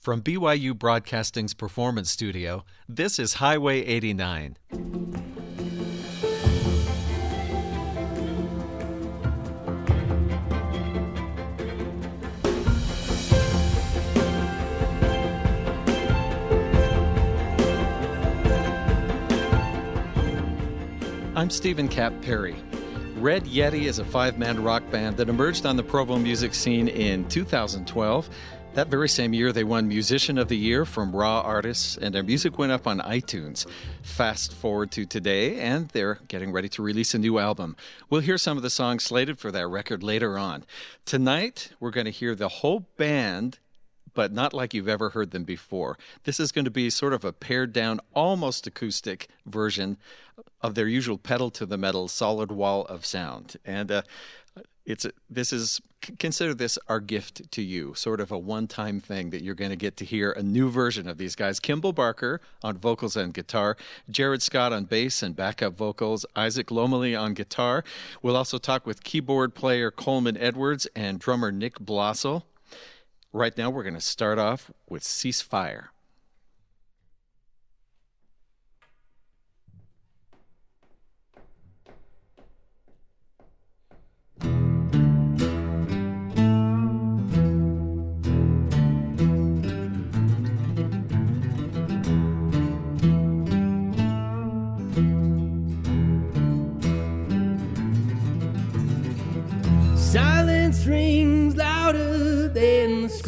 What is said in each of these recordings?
From BYU Broadcasting's Performance Studio, this is Highway 89. I'm Steven Kapp Perry. Red Yeti is a five man rock band that emerged on the Provo music scene in 2012 that very same year, they won Musician of the Year from Raw Artists, and their music went up on iTunes. Fast forward to today, and they're getting ready to release a new album. We'll hear some of the songs slated for that record later on. Tonight, we're going to hear the whole band but not like you've ever heard them before. This is going to be sort of a pared down, almost acoustic version of their usual pedal to the metal solid wall of sound. And uh, it's this is consider this our gift to you, sort of a one-time thing that you're going to get to hear a new version of these guys. Kimball Barker on vocals and guitar, Jared Scott on bass and backup vocals, Isaac Lomeli on guitar. We'll also talk with keyboard player Coleman Edwards and drummer Nick Blossel. Right now, we're going to start off with Ceasefire.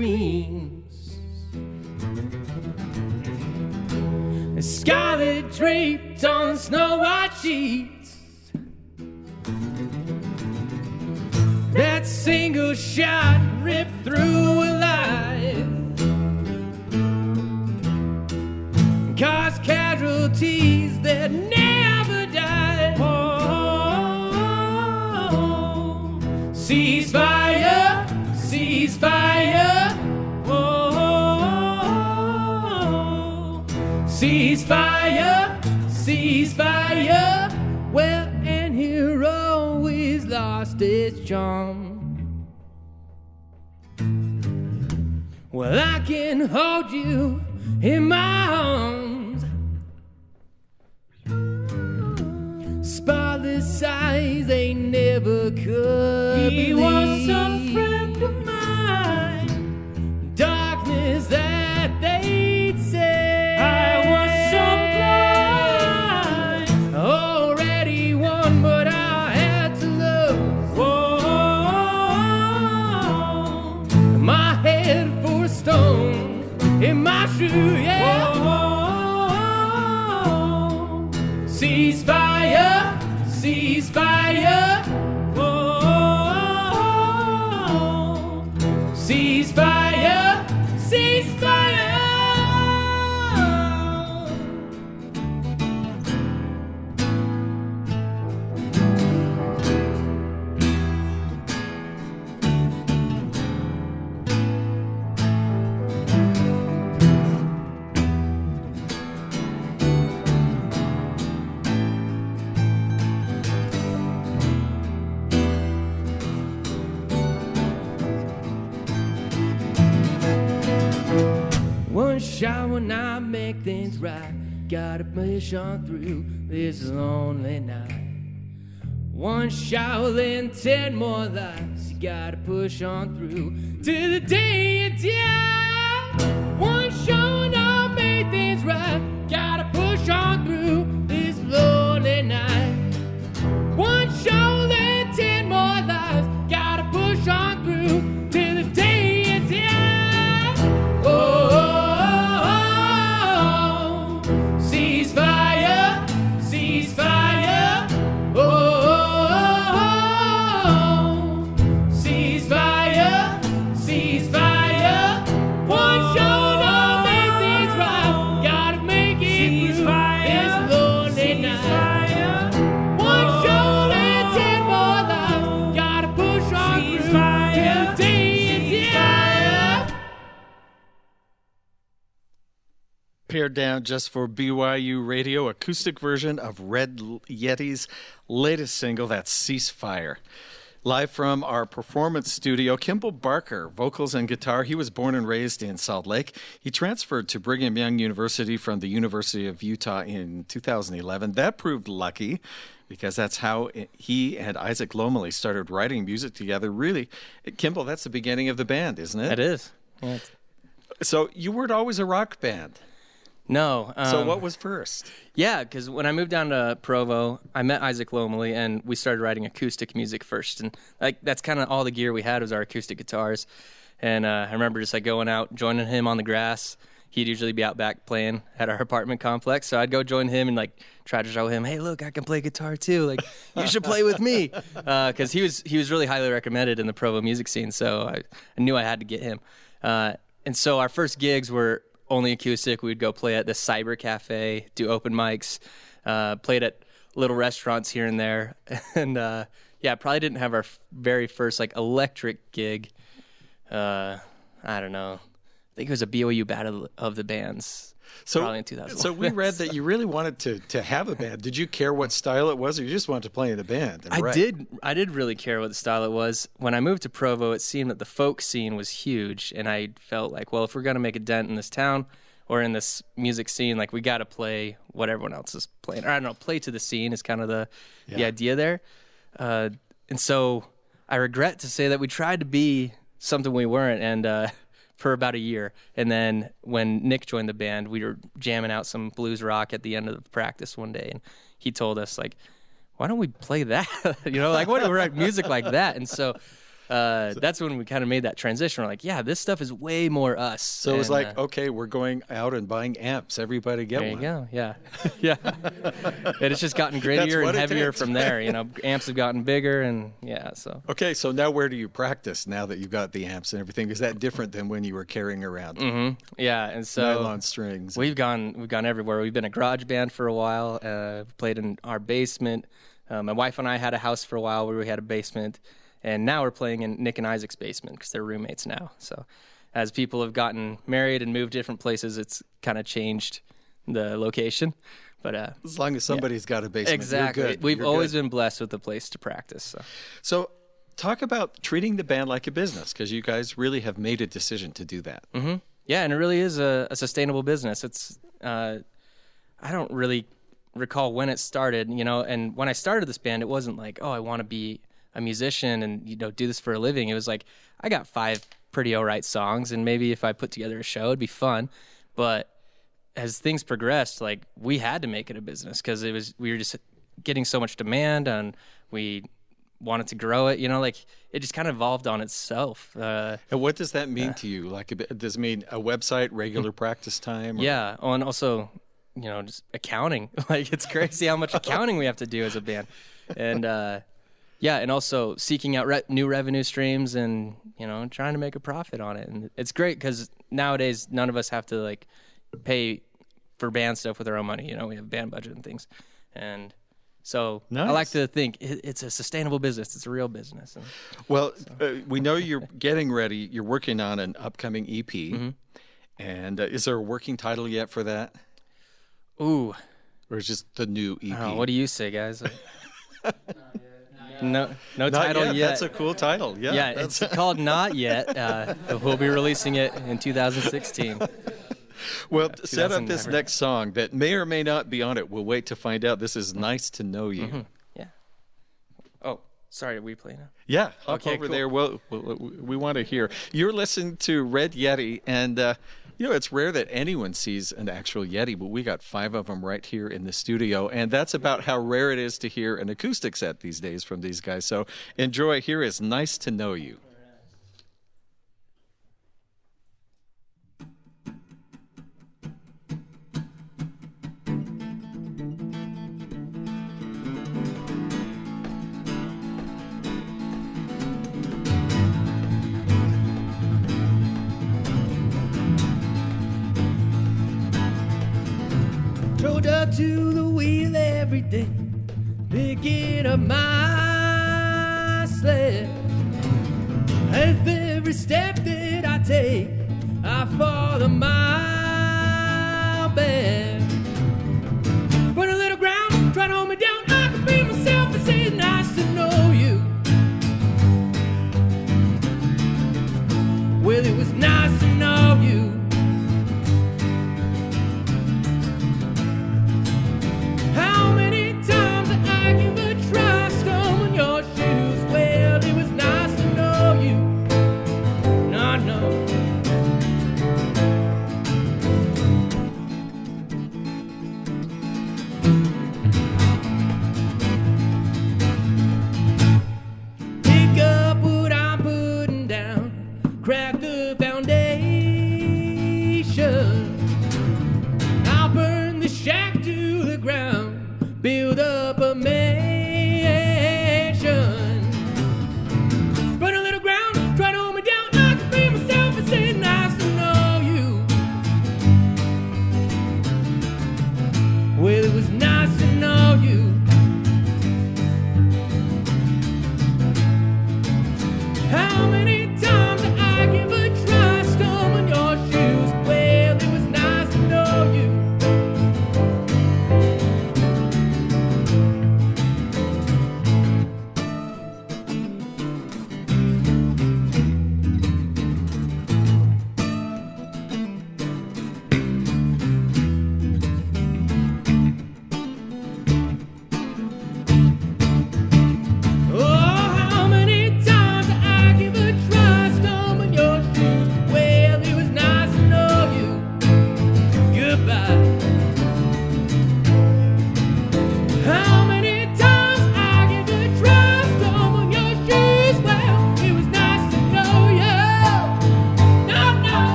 Screams. Scarlet draped on snow white sheets. That single shot ceasefire. Well, and here always lost its charm. Well, I can hold you in my ceasefire, ceasefire. Push on through this lonely night. One shot, then ten more lives. You gotta push on through to the day you die. One shot when I make things right. Gotta push on through Pared down just for BYU Radio, acoustic version of Red Yeti's latest single, that's Ceasefire. Live from our performance studio, Kimball Barker, vocals and guitar. He was born and raised in Salt Lake. He transferred to Brigham Young University from the University of Utah in 2011. That proved lucky because that's how he and Isaac Lomeli started writing music together. Really, Kimball, that's the beginning of the band, isn't it? It is. Yeah, so you weren't always a rock band. No. Um, so what was first? Yeah, because when I moved down to Provo, I met Isaac Lomeli, and we started writing acoustic music first, and like that's kind of all the gear we had was our acoustic guitars. And uh, I remember just like going out, joining him on the grass. He'd usually be out back playing at our apartment complex, so I'd go join him and like try to show him, "Hey, look, I can play guitar too. Like, you should play with me," because uh, he was he was really highly recommended in the Provo music scene. So I, I knew I had to get him. Uh, and so our first gigs were only acoustic. We'd go play at the Cyber Cafe, do open mics, uh, played at little restaurants here and there, and uh, yeah, probably didn't have our very first like electric gig. Uh, I don't know. I think it was a BOU battle of the bands so, probably in 2000. So we read that you really wanted to, to have a band. Did you care what style it was, or you just wanted to play in a band? I write? did. I did really care what the style it was. When I moved to Provo, it seemed that the folk scene was huge, and I felt like, well, if we're gonna make a dent in this town or in this music scene, like we got to play what everyone else is playing. Or I don't know, play to the scene is kind of the yeah. the idea there. Uh, and so I regret to say that we tried to be something we weren't, and. Uh, for about a year. And then when Nick joined the band, we were jamming out some blues rock at the end of the practice one day, and he told us like, "Why don't we play that? you know, like what we write music like that?" And so uh, that's when we kind of made that transition. We're like, yeah, this stuff is way more us. So and, it was like, uh, okay, we're going out and buying amps. Everybody get there one. There you go. Yeah, yeah. and it's just gotten grittier and heavier from there. You know, amps have gotten bigger, and yeah. So okay, so now where do you practice now that you've got the amps and everything? Is that different than when you were carrying around? Mm-hmm. Yeah, and so nylon strings. We've gone we've gone everywhere. We've been a garage band for a while. Uh, played in our basement. Uh, my wife and I had a house for a while where we had a basement and now we're playing in Nick and Isaac's basement because they're roommates now. So as people have gotten married and moved different places, it's kind of changed the location. But uh, as long as somebody's yeah. got a basement, exactly. We've you're always good. been blessed with a place to practice. So. so talk about treating the band like a business because you guys really have made a decision to do that. Mm-hmm. Yeah, and it really is a, a sustainable business. It's uh, I don't really recall when it started, you know. And when I started this band, it wasn't like, oh, I want to be a musician and you know do this for a living. It was like I got five pretty alright songs, and maybe if I put together a show, it'd be fun. But as things progressed, like we had to make it a business because it was we were just getting so much demand, and we wanted to grow it. You know, like it just kind of evolved on itself. Uh, and what does that mean uh, to you? Like, does it mean a website, regular practice time? Or? Yeah, oh, and also you know just accounting. like it's crazy how much accounting we have to do as a band, and. uh yeah, and also seeking out re- new revenue streams and you know trying to make a profit on it. And it's great because nowadays none of us have to like pay for band stuff with our own money. You know, we have band budget and things, and so nice. I like to think it's a sustainable business. It's a real business. And well, so. uh, we know you're getting ready. You're working on an upcoming EP, mm-hmm. and uh, is there a working title yet for that? Ooh, or is just the new EP? Oh, what do you say, guys? No, no Not title yet. yet. That's a cool title. Yeah, yeah. It's called Not Yet. Uh, we'll be releasing it in 2016. Well, uh, set up this next song that may or may not be on it. We'll wait to find out. This is nice to know you. Mm-hmm. Yeah. Oh, sorry. Are we play now? Yeah. Hop okay, over cool. there. We'll, we'll, we want to hear. You're listening to Red Yeti, and uh, you know, it's rare that anyone sees an actual Yeti, but we got five of them right here in the studio. And that's about how rare it is to hear an acoustic set these days from these guys. So enjoy. Here is Nice to Know You. To the wheel every day, picking up my sled.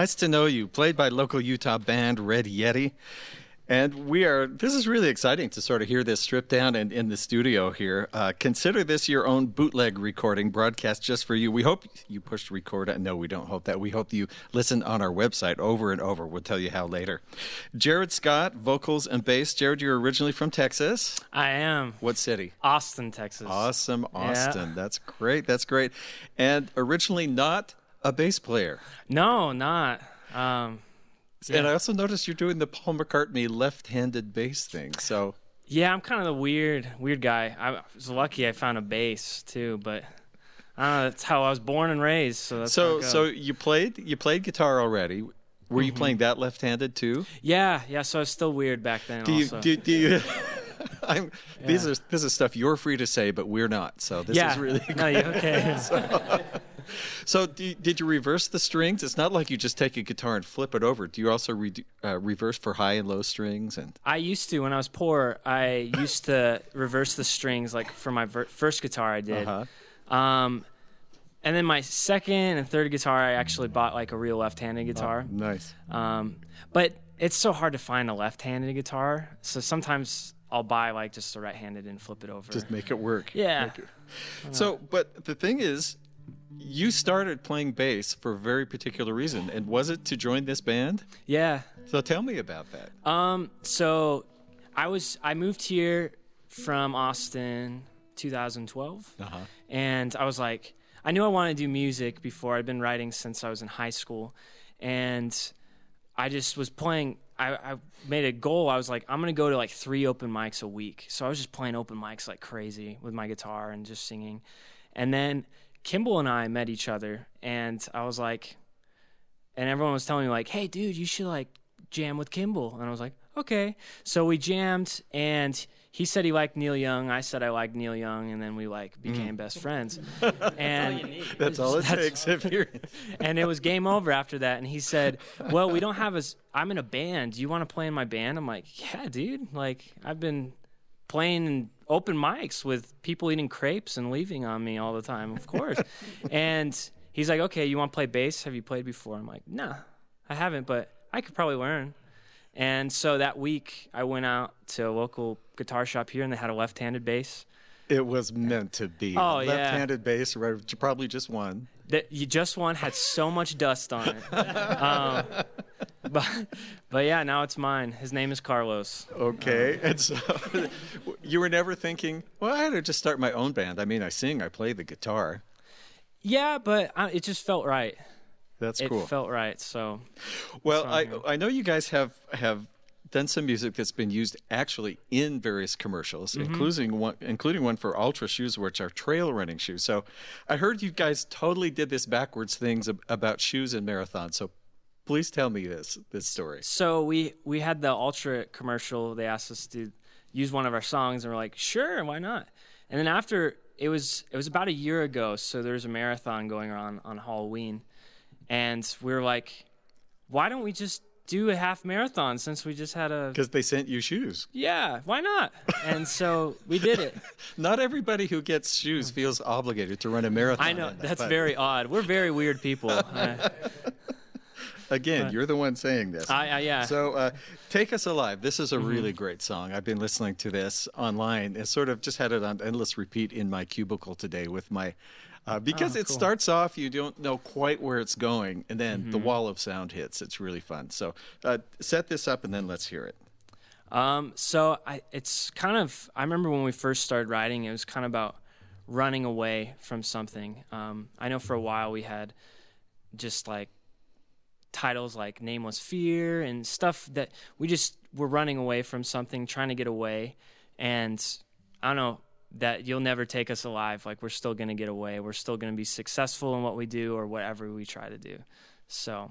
Nice to know you, played by local Utah band Red Yeti. And we are, this is really exciting to sort of hear this stripped down in, in the studio here. Uh, consider this your own bootleg recording broadcast just for you. We hope you pushed record. No, we don't hope that. We hope you listen on our website over and over. We'll tell you how later. Jared Scott, vocals and bass. Jared, you're originally from Texas. I am. What city? Austin, Texas. Awesome, Austin. That's great. That's great. And originally not a bass player. No, not. Um, And I also noticed you're doing the Paul McCartney left-handed bass thing. So yeah, I'm kind of the weird, weird guy. I was lucky I found a bass too, but I don't know. That's how I was born and raised. So that's so so you played you played guitar already. Were Mm-hmm. you playing that left-handed too? yeah, yeah. So I was still weird back then. Do you also. do, do you I'm these are this is stuff you're free to say but we're not. So this yeah. is really no, okay? So do did you reverse the strings? It's not like you just take a guitar and flip it over. Do you also re- uh, reverse for high and low strings and I used to when I was poor. I used to reverse the strings like for my ver- first guitar I did. uh-huh. Um, and then my second and third guitar, I actually bought like a real left-handed guitar. Nice. Um, but it's so hard to find a left-handed guitar. So sometimes I'll buy like just a right-handed and flip it over. Just make it work. yeah. Make it- So, but the thing is, you started playing bass for a very particular reason, and was it to join this band? Yeah. So tell me about that. Um, so I was I moved here from Austin 2012. Uh-huh. and I was like, I knew I wanted to do music before. I'd been writing since I was in high school, and I just was playing. I, I made a goal. I was like, I'm gonna go to like three open mics a week. So I was just playing open mics like crazy with my guitar and just singing. And then Kimball and I met each other, and I was like, and everyone was telling me like, Hey, dude, you should like jam with Kimball. And I was like, Okay. So we jammed, and he said he liked Neil Young. I said I liked Neil Young, and then we like mm. became best friends. And That's all it That's- takes. If you're, and it was game over after that. And he said, "Well, we don't have as I'm in a band. Do you want to play in my band?" I'm like, "Yeah, dude. Like I've been playing in open mics with people eating crepes and leaving on me all the time, of course." and he's like, "Okay, you want to play bass? Have you played before?" I'm like, "Nah, I haven't, but I could probably learn." And so that week, I went out to a local guitar shop here, and they had a left-handed bass. It was meant to be. Oh, yeah. Left-handed bass, right, probably just one. that you just one had so much dust on it. Um, but but yeah, now it's mine. His name is Carlos. Okay, and so you were never thinking, well, I had to just start my own band. I mean, I sing, I play the guitar. Yeah, but I, it just felt right. That's It cool. It felt right. So Well, I here. I know you guys have have done some music that's been used actually in various commercials, Mm-hmm. including one including one for Altra shoes, which are trail running shoes. So I heard you guys totally did this backwards things ab- about shoes and marathons. So please tell me this this story. so we we had the Altra commercial. They asked us to use one of our songs, and we're like, sure, why not? And then after it was it was about a year ago. So there was a marathon going on on Halloween, and we were like, why don't we just do a half marathon since we just had a Because they sent you shoes. yeah, why not? And so we did it. Not everybody who gets shoes feels obligated to run a marathon. I know that, that's but very odd. We're very weird people. Again, you're the one saying this. I, I yeah. So, uh, Take Us Alive. This is a really great song. I've been listening to this online and sort of just had it on endless repeat in my cubicle today with my. Uh, because it starts off, you don't know quite where it's going, and then the wall of sound hits. It's really fun. So, uh, set this up and then let's hear it. Um, so I, it's kind of. I remember when we first started writing, it was kind of about running away from something. Um, I know for a while we had just like titles like "Nameless Fear" and stuff that we just were running away from something, trying to get away. And I don't know that you'll never take us alive. Like we're still gonna get away. We're still gonna be successful in what we do or whatever we try to do. So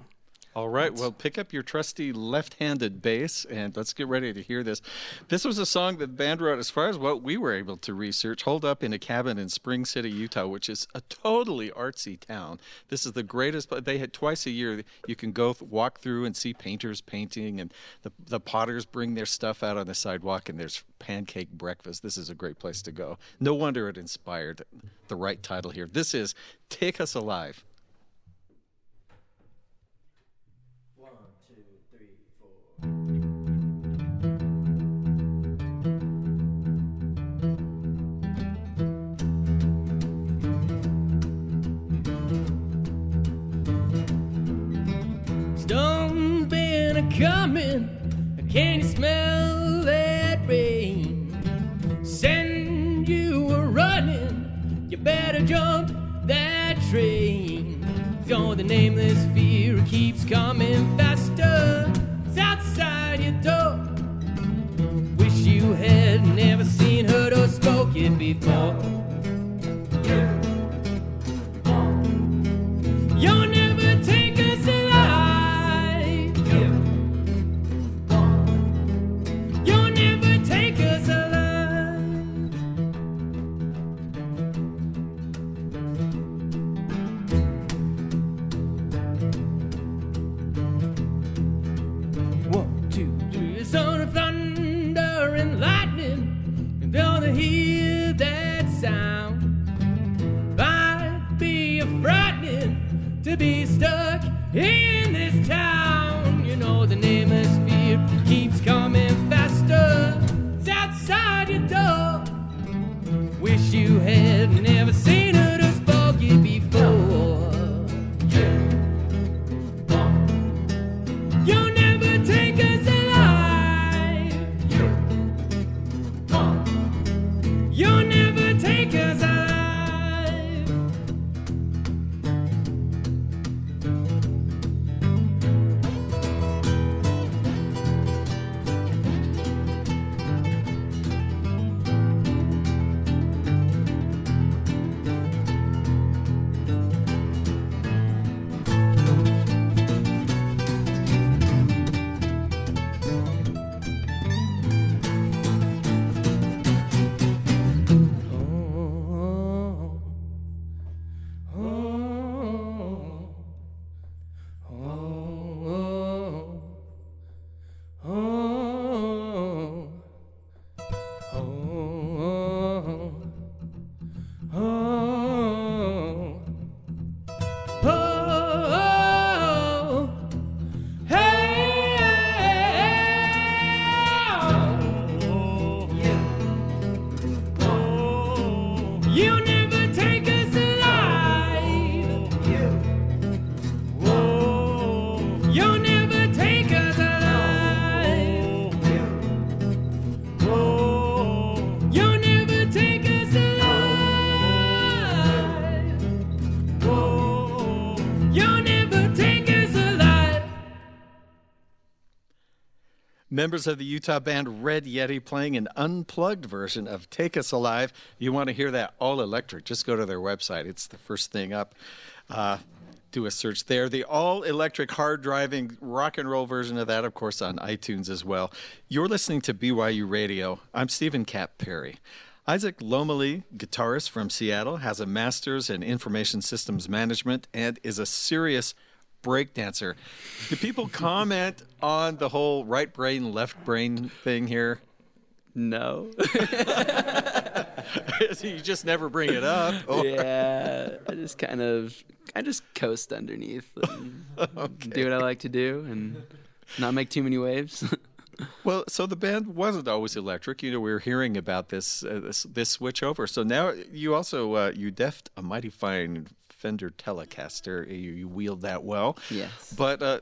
All right. Well, pick up your trusty left-handed bass and let's get ready to hear this. This was a song that the band wrote, as far as what we were able to research, holed up in a cabin in Spring City, Utah, which is a totally artsy town. This is the greatest. They had twice a year. You can go walk through and see painters painting, and the the potters bring their stuff out on the sidewalk, and there's pancake breakfast. This is a great place to go. No wonder it inspired the right title here. This is "Take Us Alive." Can you smell that rain? Send you a running. You better jump Members of the Utah band Red Yeti playing an unplugged version of Take Us Alive. You want to hear that all electric, just go to their website. It's the first thing up. Uh, do a search there. The all electric, hard driving rock and roll version of that, of course, on iTunes as well. You're listening to BYU Radio. I'm Steven Kapp Perry. Isaac Lomeli, guitarist from Seattle, has a master's in information systems management and is a serious breakdancer. Do people comment on the whole right brain, left brain thing here? No. you just never bring it up. or- yeah, I just kind of, I just coast underneath and do what I like to do and not make too many waves. Well, so the band wasn't always electric. You know, we were hearing about this uh, this, this switch over. So now you also uh, you deft a mighty fine Fender Telecaster. You, you wield that well. Yes. But uh,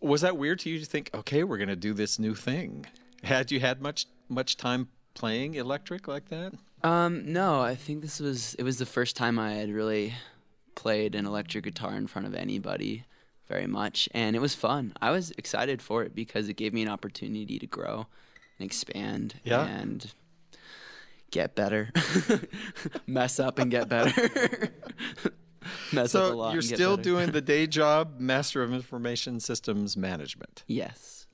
was that weird to you to think, okay, we're going to do this new thing? Had you had much much time playing electric like that? Um, no, I think this was it was the first time I had really played an electric guitar in front of anybody very much and it was fun. I was excited for it because it gave me an opportunity to grow and expand Yeah. and get better. Mess up and get better. Mess up a So lot you're still better. doing the day job, Master of Information Systems Management. Yes.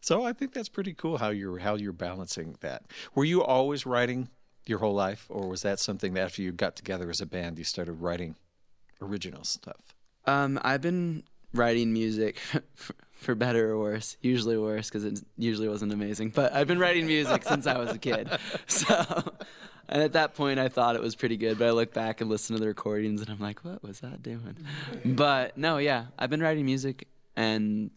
So I think that's pretty cool how you're how you're balancing that. Were you always writing your whole life, or was that something that after you got together as a band you started writing original stuff? Um, I've been writing music for better or worse. Usually worse because it usually wasn't amazing. But I've been writing music since I was a kid. So, and at that point, I thought it was pretty good. But I look back and listen to the recordings, and I'm like, what was that doing? But no, yeah, I've been writing music and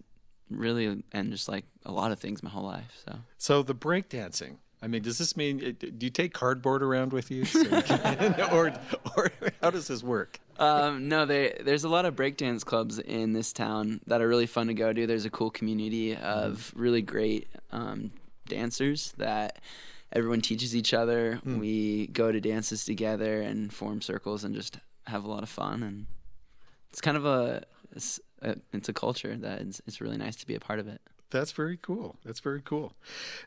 really and just like a lot of things my whole life. So So the breakdancing. I mean, does this mean do you take cardboard around with you, so you can, or or how does this work? Um, no, they, there's a lot of breakdance clubs in this town that are really fun to go to. There's a cool community of really great um, dancers that everyone teaches each other. We go to dances together and form circles and just have a lot of fun. And it's kind of a it's a, it's a culture that it's, it's really nice to be a part of it. That's very cool. That's very cool.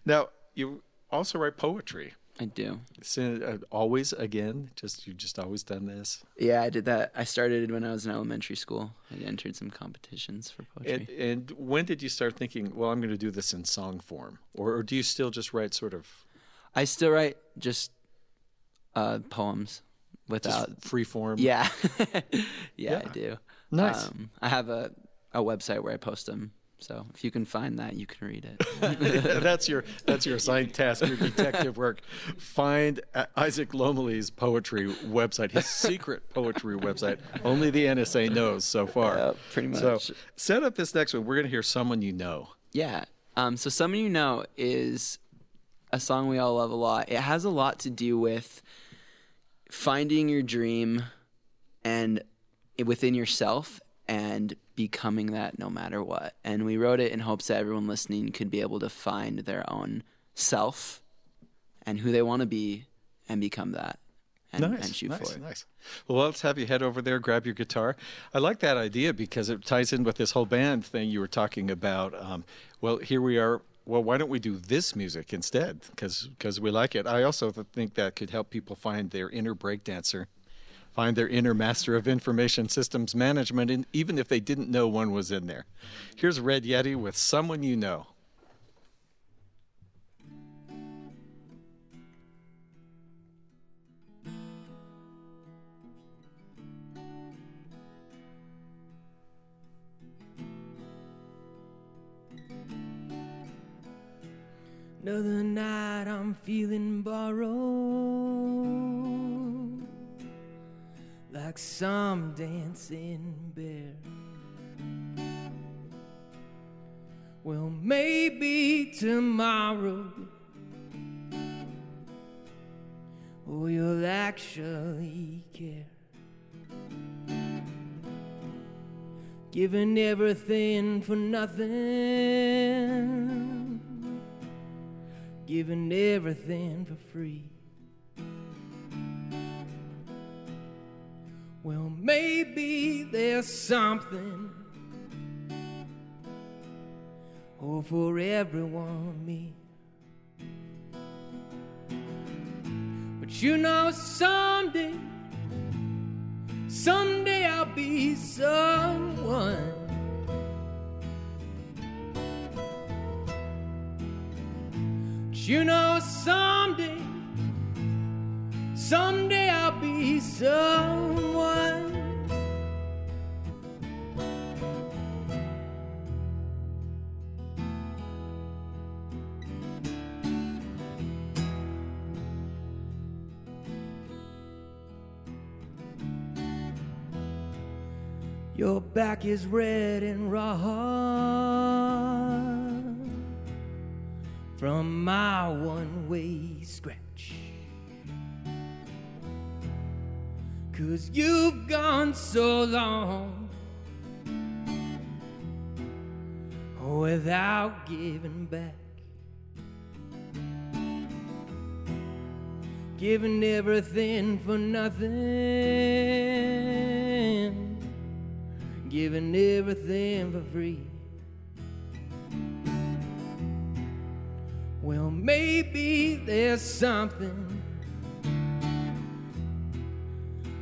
Now you also write poetry. I do. So, uh, always again, just you've just always done this. Yeah, I did that. I started when I was in elementary school. I entered some competitions for poetry. And, and when did you start thinking, well, I'm going to do this in song form, or, or do you still just write sort of I still write just uh, poems just without. free form? yeah. yeah, Yeah. I do. Nice. Um, I have a, a website where I post them. So if you can find that, you can read it. that's your that's your assigned task, your detective work. Find uh, Isaac Lomeli's poetry website, his secret poetry website. Only the NSA knows so far. Yeah, pretty So set up this next one. We're going to hear someone you know. Yeah. Um, so Someone You Know is a song we all love a lot. It has a lot to do with finding your dream and within yourself and becoming that no matter what. And we wrote it in hopes that everyone listening could be able to find their own self and who they want to be and become that and, nice, and shoot nice, for it. nice. Well, let's have you head over there, grab your guitar. I like that idea because it ties in with this whole band thing you were talking about. Um, well, here we are. Well, why don't we do this music instead? Because we like it. I also think that could help people find their inner breakdancer, find their inner master of information systems management, and even if they didn't know one was in there. Here's Red Yeti with Someone You Know. Another night I'm feeling borrowed, like some dancing bear. Well, maybe tomorrow, oh, you'll actually care. Giving everything for nothing giving everything for free. Well, maybe there's something oh, for everyone, me. But you know, someday, someday I'll be someone. But You know, someday, someday I'll be someone Your back is red and raw from my one way scratch. Cause you've gone so long without giving back. Giving everything for nothing. Giving everything for free. Well, maybe there's something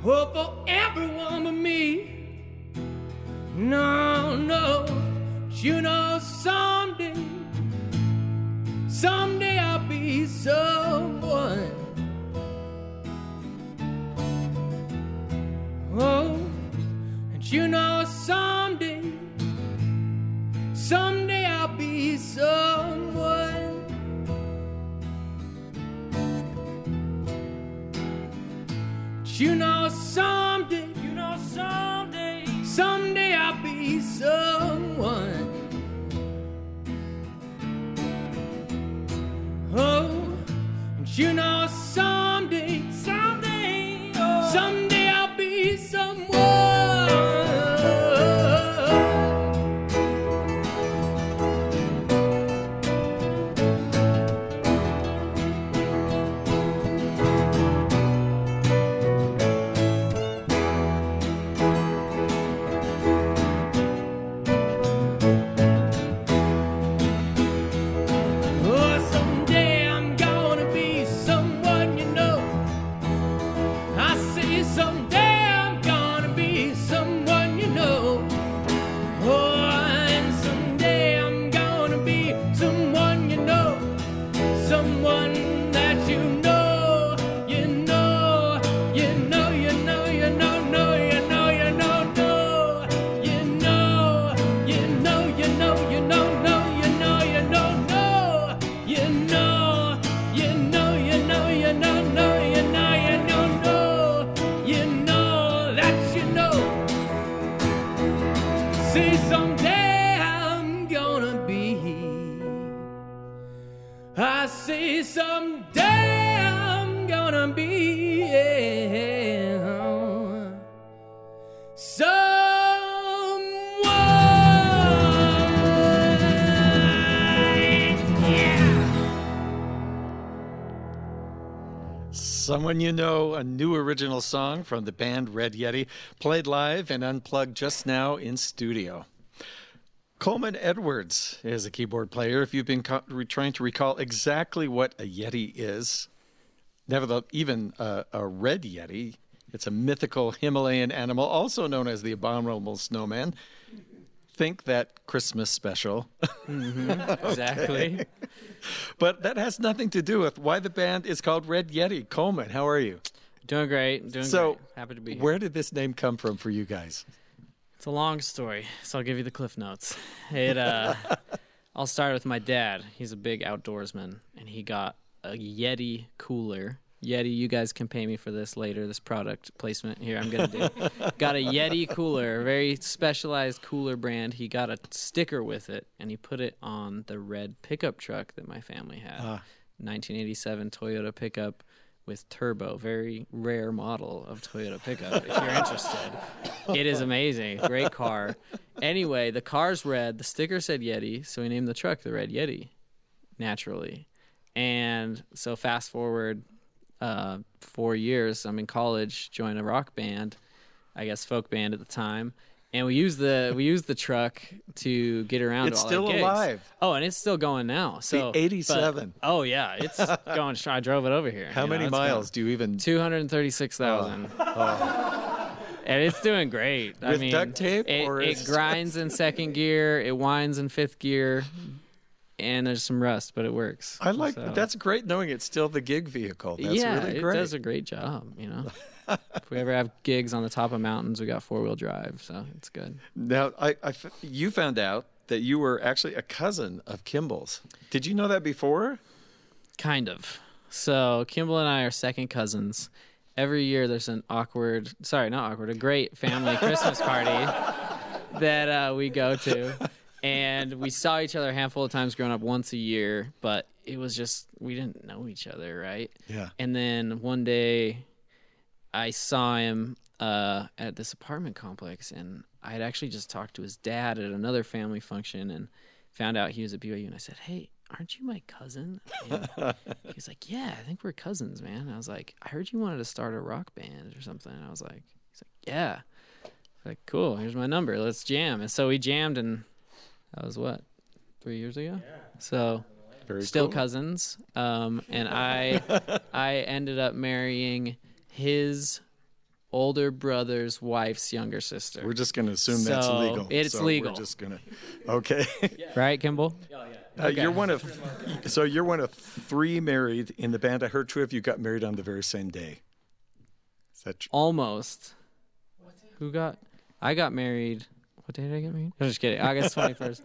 oh, for everyone but me. No, no, but you know, someday, someday someday I'm gonna be yeah, someone. You Know, a new original song from the band Red Yeti, played live and unplugged just now in studio. Coleman Edwards is a keyboard player. If you've been co- re- trying to recall exactly what a Yeti is, nevertheless, even a, a red Yeti, it's a mythical Himalayan animal, also known as the abominable snowman. Think that Christmas special. Mm-hmm. Exactly. But that has nothing to do with why the band is called Red Yeti. Coleman, how are you? Doing great. Doing So, great. Happy to be here. Where did this name come from for you guys? It's a long story, so I'll give you the cliff notes. It uh I'll start with my dad. He's a big outdoorsman and he got a Yeti cooler. Yeti, you guys can pay me for this later, this product placement here I'm gonna do. got a Yeti cooler, a very specialized cooler brand. He got a sticker with it and he put it on the red pickup truck that my family had. 1987 Toyota pickup with turbo, very rare model of Toyota pickup. if you're interested, it is amazing, great car. Anyway, the car's red. The sticker said Yeti, so we named the truck the Red Yeti, naturally. And so fast forward uh, four years, I'm in college, join a rock band, I guess folk band at the time. And we use the we use the truck to get around. It's still alive. Oh, and it's still going now. So but- 87. oh yeah, it's going. I drove it over here. How you many it's miles do you even Two hundred thirty-six thousand. oh, oh. And it's doing great. I mean, duct tape, it, or it grinds in second gear, it winds in fifth gear, and there's some rust, but it works. I like So- that's great knowing it's still the gig vehicle. That's yeah, really it does a great job. You know, if we ever have gigs on the top of mountains, we got four wheel drive, so it's good. Now, I, I you found out that you were actually a cousin of Kimball's. Did you know that before? Kind of. So Kimball and I are second cousins. Every year there's an awkward, sorry, not awkward, a great family Christmas party that uh, we go to, and we saw each other a handful of times growing up, once a year. But it was just we didn't know each other, right? Yeah. And then one day, I saw him uh, at this apartment complex, and I had actually just talked to his dad at another family function, and found out he was at BYU. And I said, "Hey, aren't you my cousin?" And he was like, "Yeah, I think we're cousins, man." I was like, "I heard you wanted to start a rock band or something." And I was like, "He's like, yeah." Like, cool. Here's my number. Let's jam. And so we jammed, and that was what three years ago. So Very still cool. cousins. Um, and I I ended up marrying his older brother's wife's younger sister. We're just going to assume that's So, legal. it's So legal. We're just going to. Okay. right, Kimball? Uh, you're one of. So you're one of three married in the band. I heard two of you got married on the very same day. Is that true? Almost. Who got? I got married. What day did I get married? I'm just kidding. August 21st.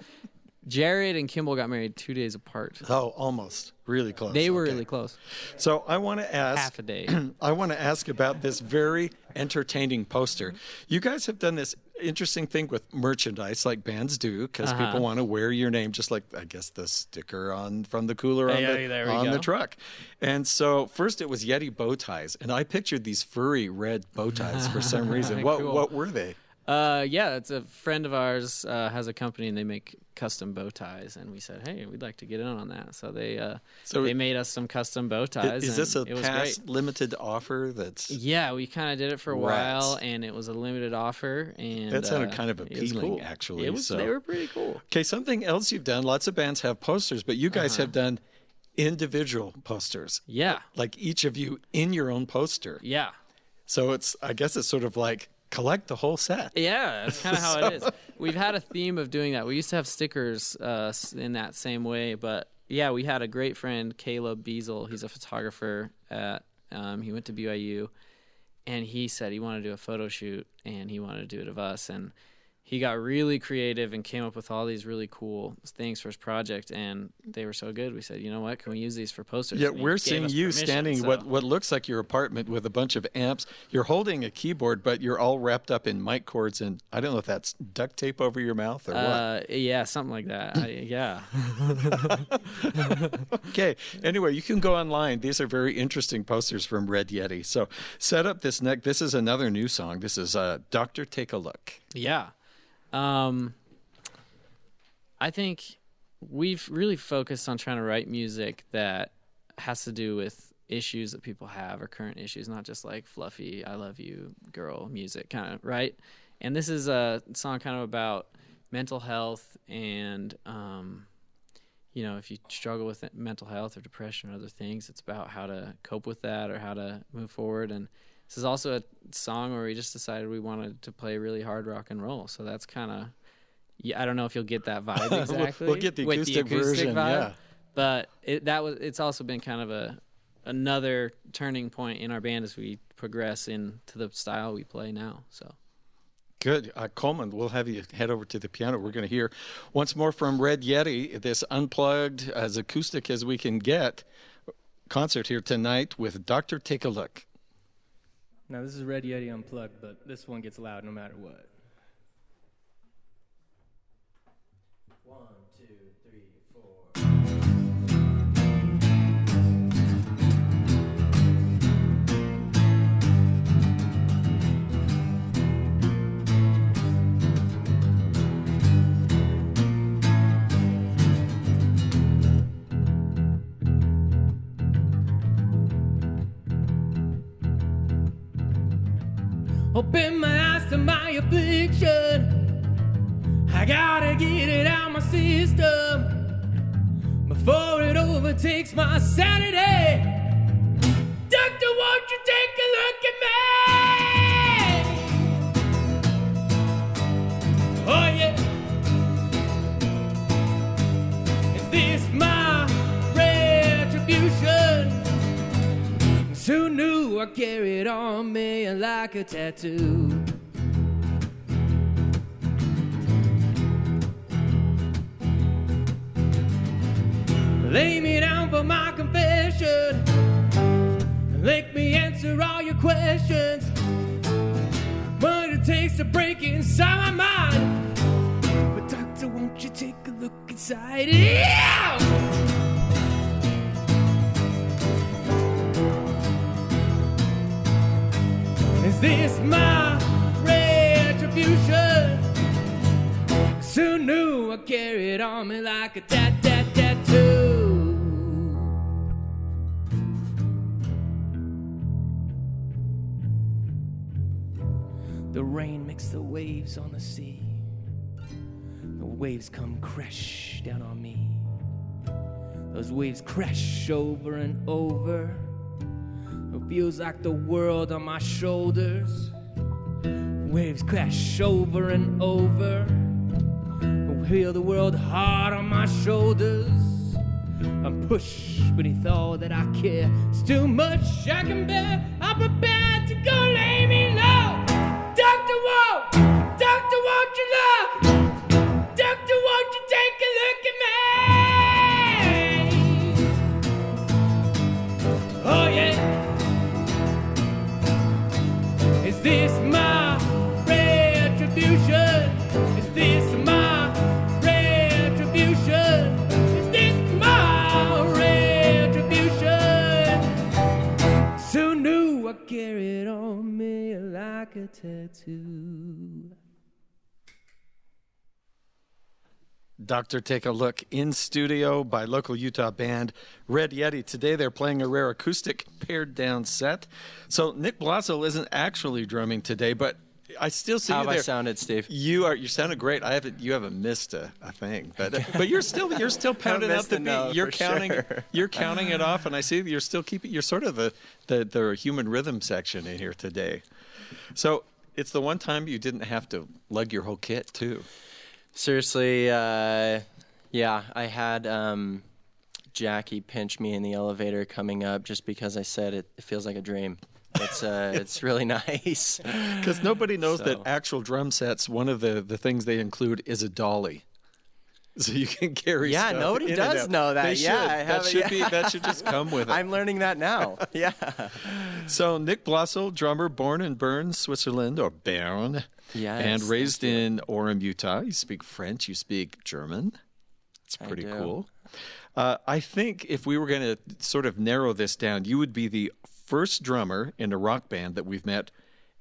Jared and Kimball got married two days apart. Oh, almost. Really close. They were Okay. really close. So I want to ask. Half a day. I want to ask about this very entertaining poster. You guys have done this interesting thing with merchandise, like bands do, because Uh-huh. people want to wear your name, just like I guess the sticker on from the cooler on, Yeah, the, there we on the truck. And so first it was Yeti bow ties, and I pictured these furry red bow ties for some reason. What Cool. what were they? Uh, yeah, it's a friend of ours uh, has a company and they make custom bow ties, and we said, hey, we'd like to get in on that. So they uh, So they made us some custom bow ties. Is this a it was past great. limited offer? That's Yeah, we kind of did it for a Rats. while, and it was a limited offer. And That sounded uh, kind of appealing, cool. actually, It was, so- They were pretty cool. Okay, something else you've done. Lots of bands have posters, but you Uh-huh. guys have done individual posters. Yeah, Like each of you in your own poster. yeah, So it's I guess it's sort of like collect the whole set. yeah. That's kind of how it is. We've had a theme of doing that. We used to have stickers uh, in that same way, but yeah, we had a great friend, Caleb Beazle. He's a photographer at. Um, he went to BYU, and he said he wanted to do a photo shoot, and he wanted to do it of us, and he got really creative and came up with all these really cool things for his project, and they were so good. We said, you know what, can we use these for posters? Yeah, we're seeing you standing so- what what looks like your apartment with a bunch of amps. You're holding a keyboard, but you're all wrapped up in mic cords and I don't know if that's duct tape over your mouth or Uh, yeah, something like that. I, yeah. Okay. Anyway, you can go online. These are very interesting posters from Red Yeti. So set up this neck. This is another new song. This is uh, Doctor Take a Look. Yeah. Um, I think we've really focused on trying to write music that has to do with issues that people have or current issues, not just like fluffy "I love you" girl music, kind of right. And this is a song kind of about mental health and, um, you know, if you struggle with mental health or depression or other things, it's about how to cope with that or how to move forward. And this is also a song where we just decided we wanted to play really hard rock and roll. So that's kind of, yeah, I don't know if you'll get that vibe We'll- exactly. we'll get the with acoustic version, yeah. But it, that was, it's also been kind of a, another turning point in our band as we progress into the style we play now. So. Good. Uh, Coleman, we'll have you head over to the piano. We're going to hear once more from Red Yeti, this unplugged, as acoustic as we can get concert here tonight with Doctor Take a Look. Now this is Red Yeti unplugged, but this one gets loud no matter what. Open my eyes to my affliction. I gotta get it out my system before it overtakes my sanity. Doctor, won't you take a look at me? I carried on me like a tattoo? Lay me down for my confession. Let me answer all your questions. What it takes to break inside my mind. But, doctor, won't you take a look inside? Yeah! Is this my retribution? Soon knew I carried on me like a tat tat tattoo. The rain makes the waves on the sea. The waves come crash down on me. Those waves crash over and over. Feels like the world on my shoulders. Waves crash over and over. Feel the world hard on my shoulders. I'm pushed beneath all that I care. It's too much I can bear. I'm prepared to go lay me low. Doctor, won't, doctor, won't you look? Like a tattoo. Doctor, take a look in studio by local Utah band Red Yeti. Today they're playing a rare acoustic pared down set. So Nick Blassel isn't actually drumming today, but I still see How you have I sounded, Steve? You are you sounded great. I haven't you haven't missed a, a thing, but but you're still you're still pounding out the beat. note, You're counting sure. you're counting it off, and I see you're still keeping. You're sort of the, the the human rhythm section in here today. So it's the one time you didn't have to lug your whole kit too. Seriously, uh, yeah, I had um, Jackie pinch me in the elevator coming up just because I said it, it feels like a dream. It's uh, it's really nice. Because nobody knows that actual drum sets, one of the, the things they include is a dolly. So you can carry Yeah, nobody does know that. They Yeah, should. That should be that should just come with it. I'm learning that now. Yeah. so Nick Blossel, drummer, born in Bern, Switzerland, or Bern, Yes, and raised in Orem, Utah. You speak French. You speak German. It's pretty cool. Uh, I think if we were going to sort of narrow this down, you would be the first drummer in a rock band that we've met,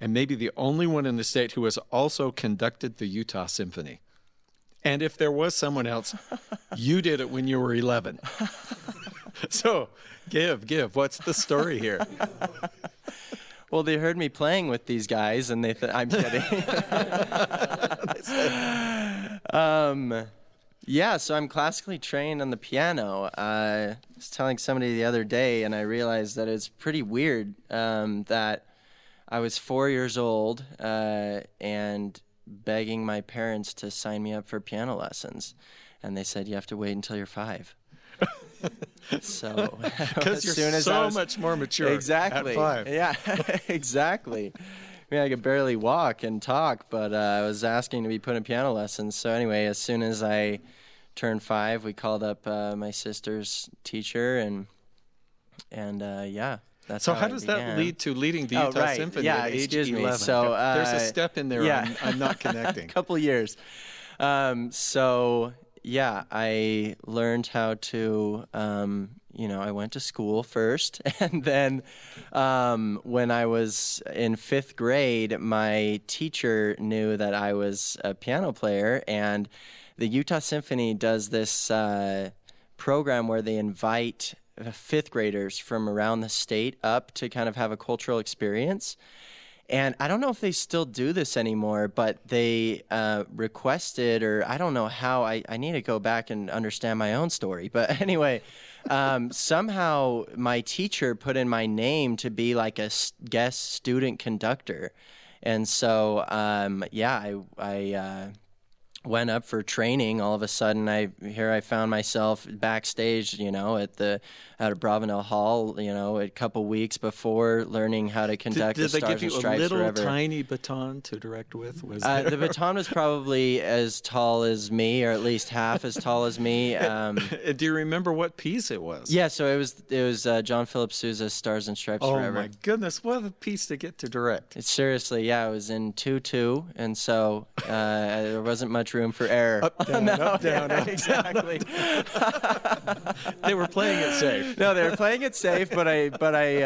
and maybe the only one in the state who has also conducted the Utah Symphony. And if there was someone else, you did it when you were 11. so, give, give. What's the story here? Well, they heard me playing with these guys, and they th- I'm kidding. um, yeah, so I'm classically trained on the piano. Uh, I was telling somebody the other day, and I realized that it's pretty weird um, that I was four years old uh, and begging my parents to sign me up for piano lessons, and they said you have to wait until you're five. so Because as you're soon as so I was, much more mature Exactly. Yeah, exactly. I mean, I could barely walk and talk, but uh, I was asking to be put in piano lessons. So anyway, as soon as I turned five, we called up uh, my sister's teacher, and and uh, yeah, that's So how, how it does that lead to leading the Oh, Utah right. Symphony Yeah, at age excuse me. 11? So, There's a uh, step in there yeah. I'm, I'm not connecting. A couple years. Um, so yeah, I learned how to. Um, you know, I went to school first, and then um, when I was in fifth grade, my teacher knew that I was a piano player, and the Utah Symphony does this uh, program where they invite uh, fifth graders from around the state up to kind of have a cultural experience. And I don't know if they still do this anymore, but they uh, requested, or I don't know how, I, I need to go back and understand my own story. But anyway, um, somehow my teacher put in my name to be like a guest student conductor. And so, um, yeah, I, I uh, went up for training. All of a sudden, I here I found myself backstage, you know, at the at Abravanel Hall, you know, a couple weeks before learning how to Did, conduct did the they Stars give you a little forever. tiny baton to direct with? Was Uh, the baton was probably as tall as me, or at least half as tall as me. Um, Do you remember what piece it was? yeah, so it was it was uh, John Philip Sousa's Stars and Stripes Oh Forever. Oh my goodness, what a piece to get to direct. It's seriously, yeah, it was in two two, and so uh, there wasn't much room for error. Up, down, up, down, up, exactly. They were playing it safe. no, they were playing it safe, but I but I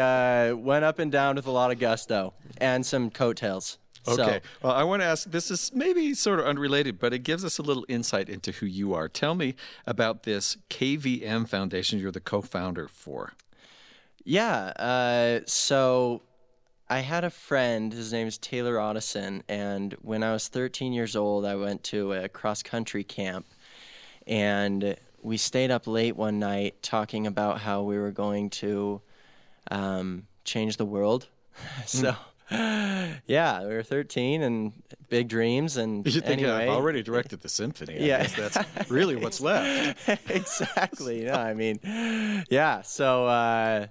uh, went up and down with a lot of gusto and some coattails. So- Okay. Well, I want to ask this is maybe sort of unrelated, but it gives us a little insight into who you are. Tell me about this KVM Foundation you're the co founder for. Yeah. Uh, so I had a friend. His name is Taylor Otteson, and when I was 13 years old, I went to a cross country camp, and we stayed up late one night talking about how we were going to um, change the world. so. Yeah, we were 13 and big dreams and You think anyway, I've already directed the symphony. I Yeah. guess that's really what's left. exactly. No, I mean, yeah. So uh,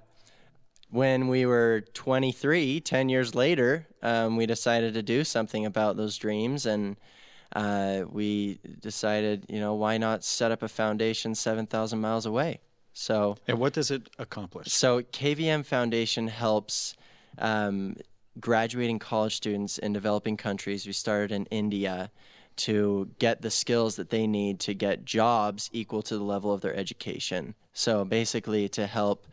when we were 23, 10 years later, um, we decided to do something about those dreams. And uh, we decided, you know, why not set up a foundation 7,000 miles away? So, And what does it accomplish? so KVM Foundation helps um, graduating college students in developing countries. We started in India to get the skills that they need to get jobs equal to the level of their education. So basically, to help.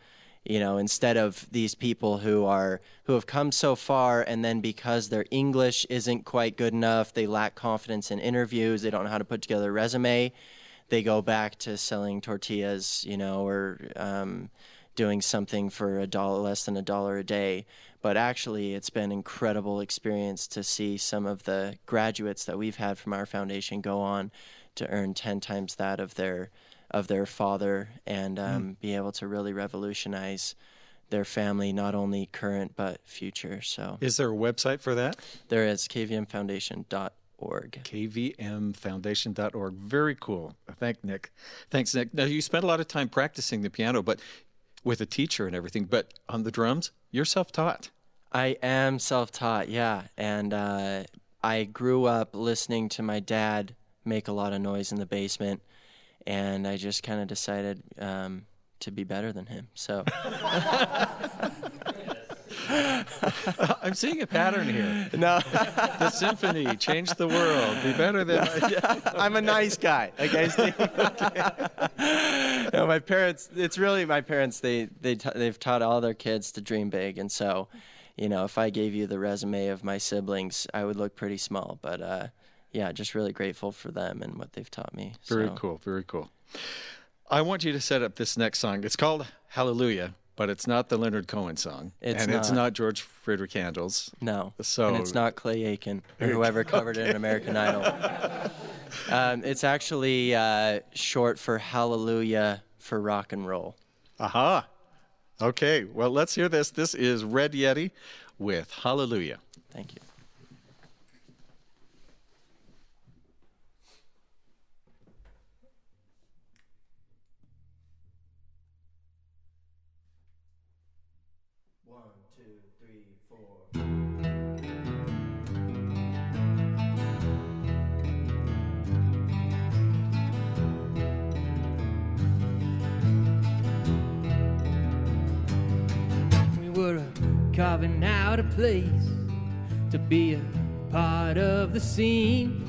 You know, instead of these people who are who have come so far, and then because their English isn't quite good enough, they lack confidence in interviews, they don't know how to put together a resume, they go back to selling tortillas, you know, or um, doing something for a dollar less than a dollar a day. But actually, it's been incredible experience to see some of the graduates that we've had from our foundation go on to earn ten times that of their of their father and um, be able to really revolutionize their family, not only current but future. So Is there a website for that? there is kvmfoundation.org. kvmfoundation.org. Very cool. Thank Nick. Thanks, Nick. Now you spent a lot of time practicing the piano, but with a teacher and everything. But on the drums, you're self-taught. I am self taught, yeah. And uh, I grew up listening to my dad make a lot of noise in the basement, and I just kind of decided um, to be better than him. So, I'm seeing a pattern here. no, The symphony changed the world. Be better than. I'm a nice guy. Like I say. no, my parents. It's really my parents. They they t- they've taught all their kids to dream big, and so, you know, if I gave you the resume of my siblings, I would look pretty small. But uh, yeah, just really grateful for them and what they've taught me. Very so. cool. Very cool. I want you to set up this next song. It's called Hallelujah, but it's not the Leonard Cohen song, It's and it's not. not George Frederick Handel's. No. So- and it's not Clay Aiken or whoever covered it in American Idol. Um, it's actually uh, short for Hallelujah for rock and roll. Aha. Okay. Well, let's hear this. This is Red Yeti with Hallelujah. Thank you. Carving out a place to be a part of the scene.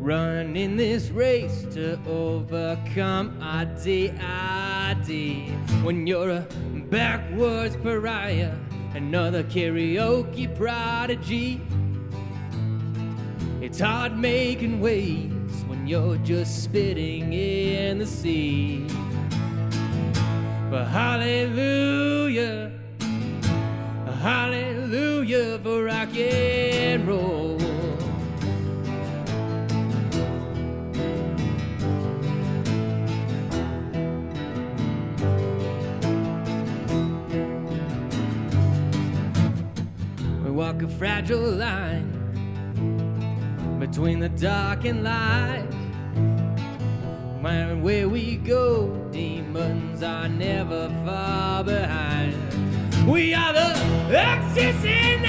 Running this race to overcome ID. When you're a backwards pariah, another karaoke prodigy. It's hard making waves when you're just spitting in the sea. But hallelujah, hallelujah for rock and roll. We walk a fragile line between the dark and light. Where we go, demons are never far behind. We are the axis in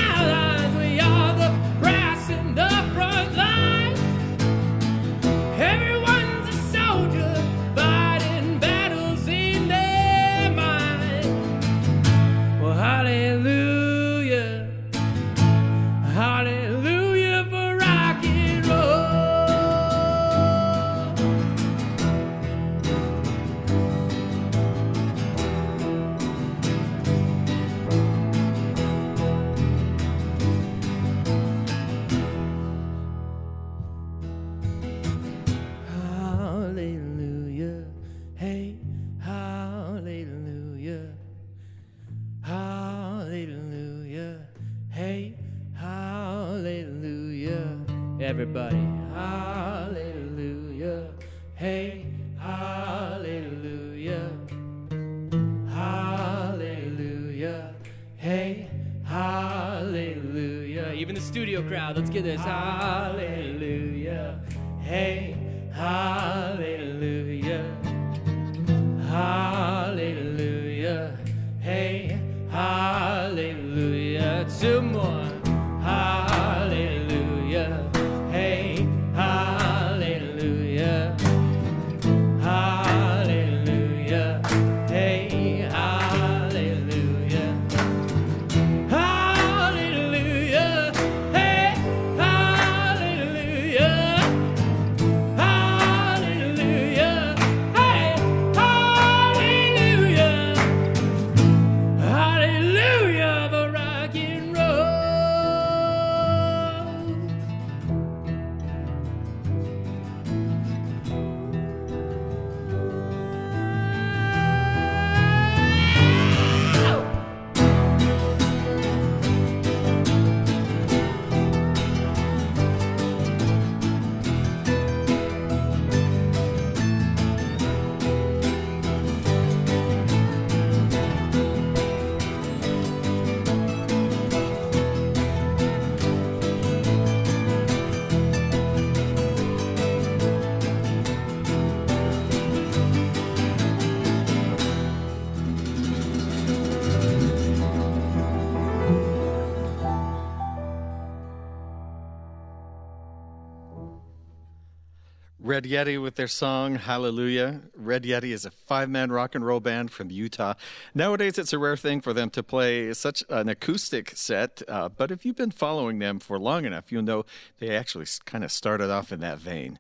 Red Yeti with their song Hallelujah. Red Yeti is a five man rock and roll band from Utah. Nowadays, it's a rare thing for them to play such an acoustic set, uh, but if you've been following them for long enough, you'll know they actually kind of started off in that vein.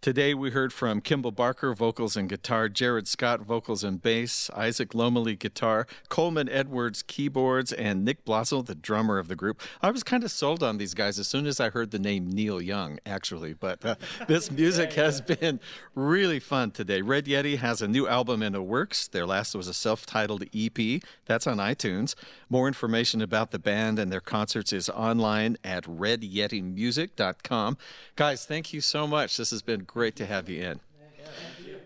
Today, we heard from Kimball Barker, vocals and guitar, Jared Scott, vocals and bass, Isaac Lomeli, guitar, Coleman Edwards, keyboards, and Nick Blazel, the drummer of the group. I was kind of sold on these guys as soon as I heard the name Neil Young, actually, but uh, this music has been really fun today. Red Yeti has a new album in the works. Their last was a self titled EP. That's on iTunes. More information about the band and their concerts is online at redyetimusic.com. Guys, thank you so much. This has been great to have you in.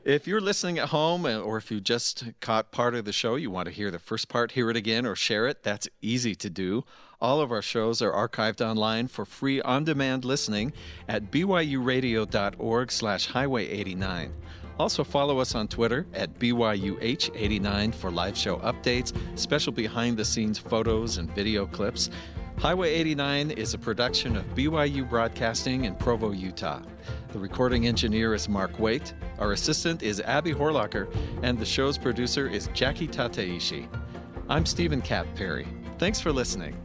If you're listening at home uh, or if you just caught part of the show, you want to hear the first part, hear it again, or share it, that's easy to do. All of our shows are archived online for free on-demand listening at byuradio.org slash highway 89. Also follow us on Twitter at BYUH89 for live show updates, special behind-the-scenes photos and video clips. Highway 89 is a production of BYU Broadcasting in Provo, Utah. The recording engineer is Mark Waite, our assistant is Abby Horlocker, and the show's producer is Jackie Tateishi. I'm Steven Kapp Perry. Thanks for listening.